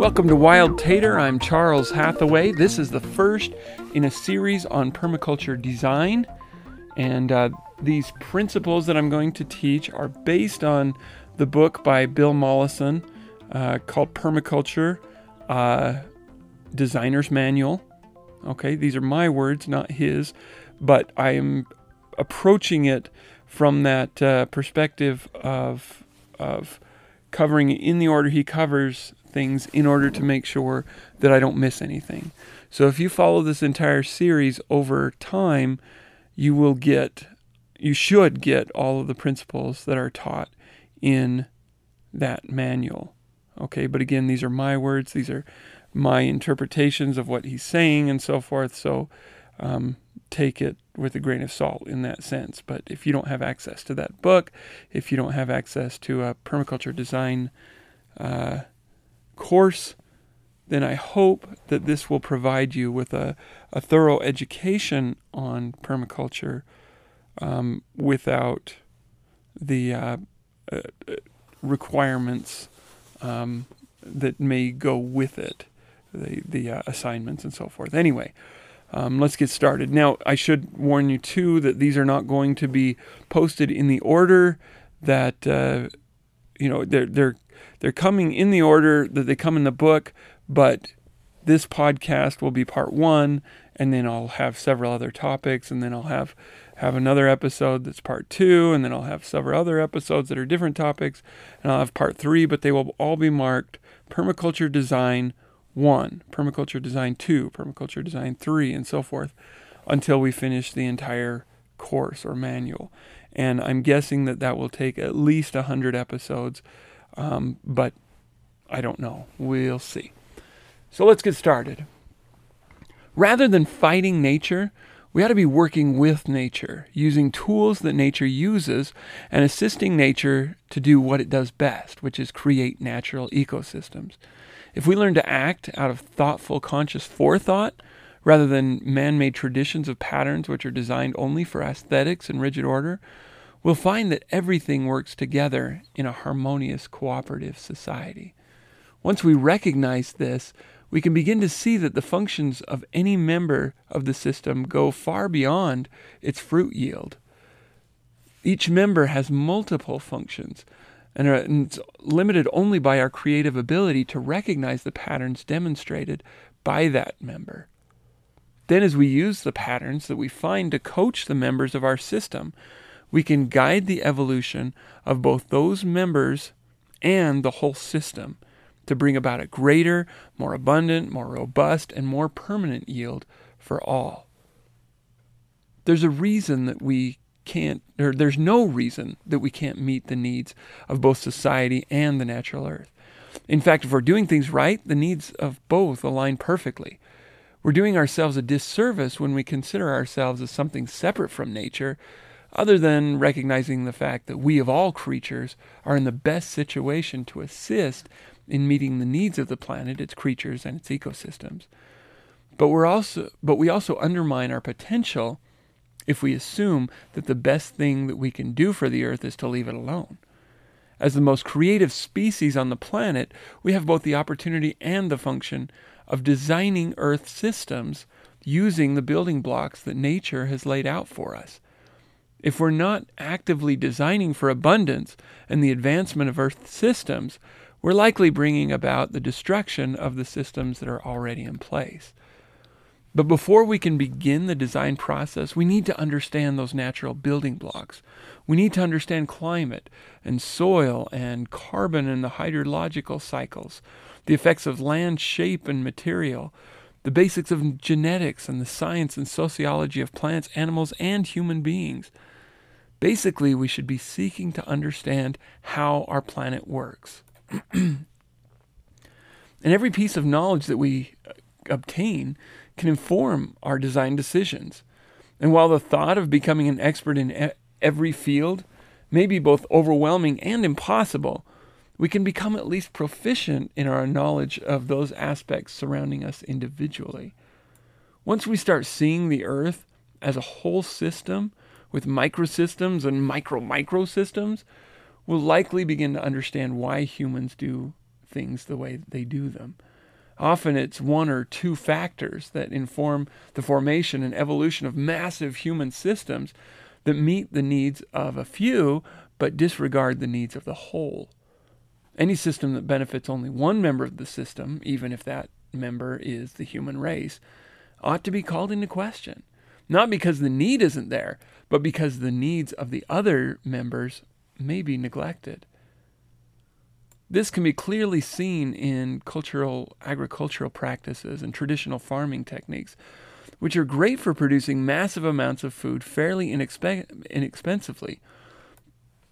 Welcome to Wild Tater. I'm Charles Hathaway. This is the first in a series on permaculture design. And uh, these principles that I'm going to teach are based on the book by Bill Mollison uh, called Permaculture uh, Designer's Manual. Okay, these are my words, not his, but I am approaching it from that uh, perspective of, of covering in the order he covers things in order to make sure that I don't miss anything. So if you follow this entire series over time, you will get, you should get all of the principles that are taught in that manual. Okay, but again, these are my words, these are my interpretations of what he's saying and so forth. So um, take it with a grain of salt in that sense. But if you don't have access to that book, if you don't have access to a permaculture design uh, course, then I hope that this will provide you with a, a thorough education on permaculture um, without the uh, uh, requirements um, that may go with it, the, the uh, assignments and so forth. Anyway, um, let's get started. Now, I should warn you too that these are not going to be posted in the order that uh, you know they're they're they're coming in the order that they come in the book, but this podcast will be part one, and then I'll have several other topics, and then I'll have have another episode that's part two, and then I'll have several other episodes that are different topics, and I'll have part three, but they will all be marked permaculture design one, permaculture design two, permaculture design three, and so forth until we finish the entire course or manual. And I'm guessing that that will take at least 100 episodes um, but I don't know. We'll see. So let's get started. Rather than fighting nature, we ought to be working with nature, using tools that nature uses, and assisting nature to do what it does best, which is create natural ecosystems. If we learn to act out of thoughtful, conscious forethought, rather than man made traditions of patterns which are designed only for aesthetics and rigid order, we'll find that everything works together in a harmonious cooperative society. Once we recognize this, we can begin to see that the functions of any member of the system go far beyond its fruit yield. Each member has multiple functions, and it's limited only by our creative ability to recognize the patterns demonstrated by that member. Then, as we use the patterns that we find to coach the members of our system, we can guide the evolution of both those members and the whole system to bring about a greater, more abundant, more robust, and more permanent yield for all. There's a reason that we can't, or there's no reason that we can't meet the needs of both society and the natural earth. In fact, if we're doing things right, the needs of both align perfectly. We're doing ourselves a disservice when we consider ourselves as something separate from nature other than recognizing the fact that we of all creatures are in the best situation to assist in meeting the needs of the planet, its creatures, and its ecosystems. But we're also but we also undermine our potential if we assume that the best thing that we can do for the earth is to leave it alone. As the most creative species on the planet, we have both the opportunity and the function of designing earth systems using the building blocks that nature has laid out for us. If we're not actively designing for abundance and the advancement of Earth systems, we're likely bringing about the destruction of the systems that are already in place. But before we can begin the design process, we need to understand those natural building blocks. We need to understand climate and soil and carbon and the hydrological cycles, the effects of land shape and material, the basics of genetics and the science and sociology of plants, animals, and human beings. Basically, we should be seeking to understand how our planet works. and every piece of knowledge that we uh, obtain can inform our design decisions. And while the thought of becoming an expert in every field may be both overwhelming and impossible, we can become at least proficient in our knowledge of those aspects surrounding us individually. Once we start seeing the earth as a whole system with microsystems and micro microsystems will likely begin to understand why humans do things the way they do them. Often it's one or two factors that inform the formation and evolution of massive human systems that meet the needs of a few but disregard the needs of the whole. Any system that benefits only one member of the system, even if that member is the human race, ought to be called into question. Not because the need isn't there, but because the needs of the other members may be neglected. This can be clearly seen in cultural agricultural practices and traditional farming techniques, which are great for producing massive amounts of food fairly inexpe- inexpensively,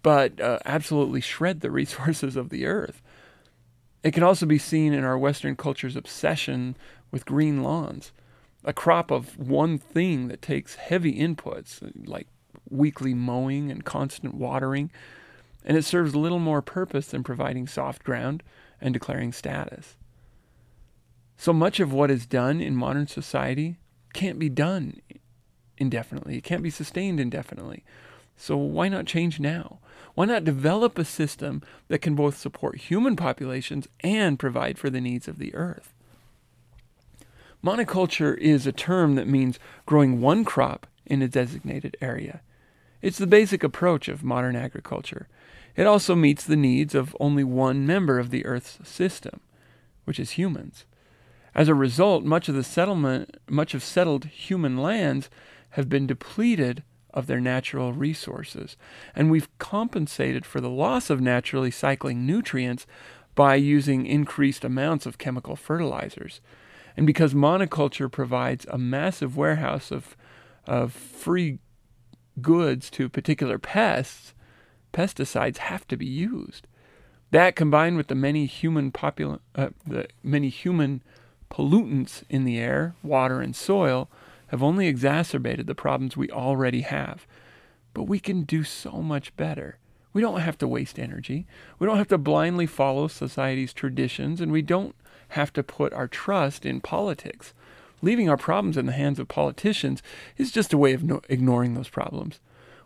but uh, absolutely shred the resources of the earth. It can also be seen in our Western culture's obsession with green lawns, a crop of one thing that takes heavy inputs like weekly mowing and constant watering, and it serves little more purpose than providing soft ground and declaring status. So much of what is done in modern society can't be done indefinitely. It can't be sustained indefinitely. So why not change now? Why not develop a system that can both support human populations and provide for the needs of the earth? Monoculture is a term that means growing one crop in a designated area. It's the basic approach of modern agriculture. It also meets the needs of only one member of the Earth's system, which is humans. As a result, much of the settlement, much of settled human lands have been depleted of their natural resources, and we've compensated for the loss of naturally cycling nutrients by using increased amounts of chemical fertilizers. And because monoculture provides a massive warehouse of, of free goods to particular pests, pesticides have to be used. That combined with the many human popul- uh, the many human pollutants in the air, water, and soil have only exacerbated the problems we already have. But we can do so much better. We don't have to waste energy. We don't have to blindly follow society's traditions, and we don't have to put our trust in politics. Leaving our problems in the hands of politicians is just a way of no- ignoring those problems.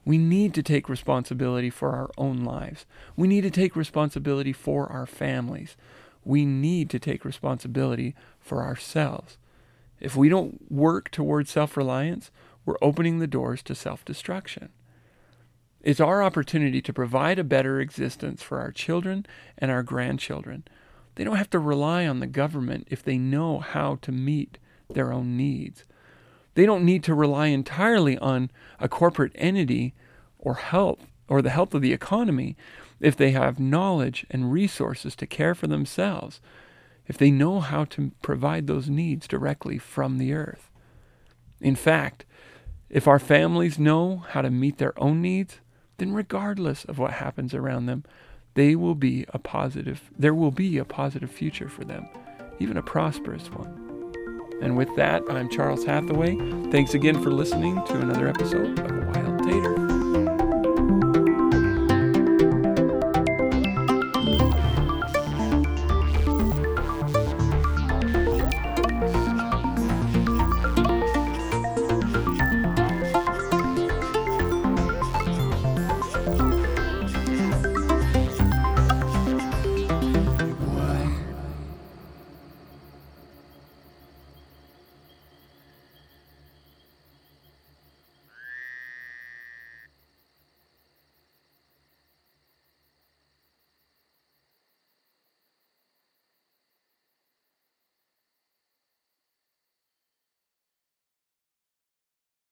We need to take responsibility for our own lives. We need to take responsibility for our families. We need to take responsibility for ourselves. If we don't work towards self reliance, we're opening the doors to self destruction. It's our opportunity to provide a better existence for our children and our grandchildren. They don't have to rely on the government if they know how to meet their own needs. They don't need to rely entirely on a corporate entity or help or the help of the economy if they have knowledge and resources to care for themselves, if they know how to provide those needs directly from the earth. In fact, if our families know how to meet their own needs, then regardless of what happens around them, they will be a positive there will be a positive future for them, even a prosperous one. And with that, I'm Charles Hathaway. Thanks again for listening to another episode of Wild Tater.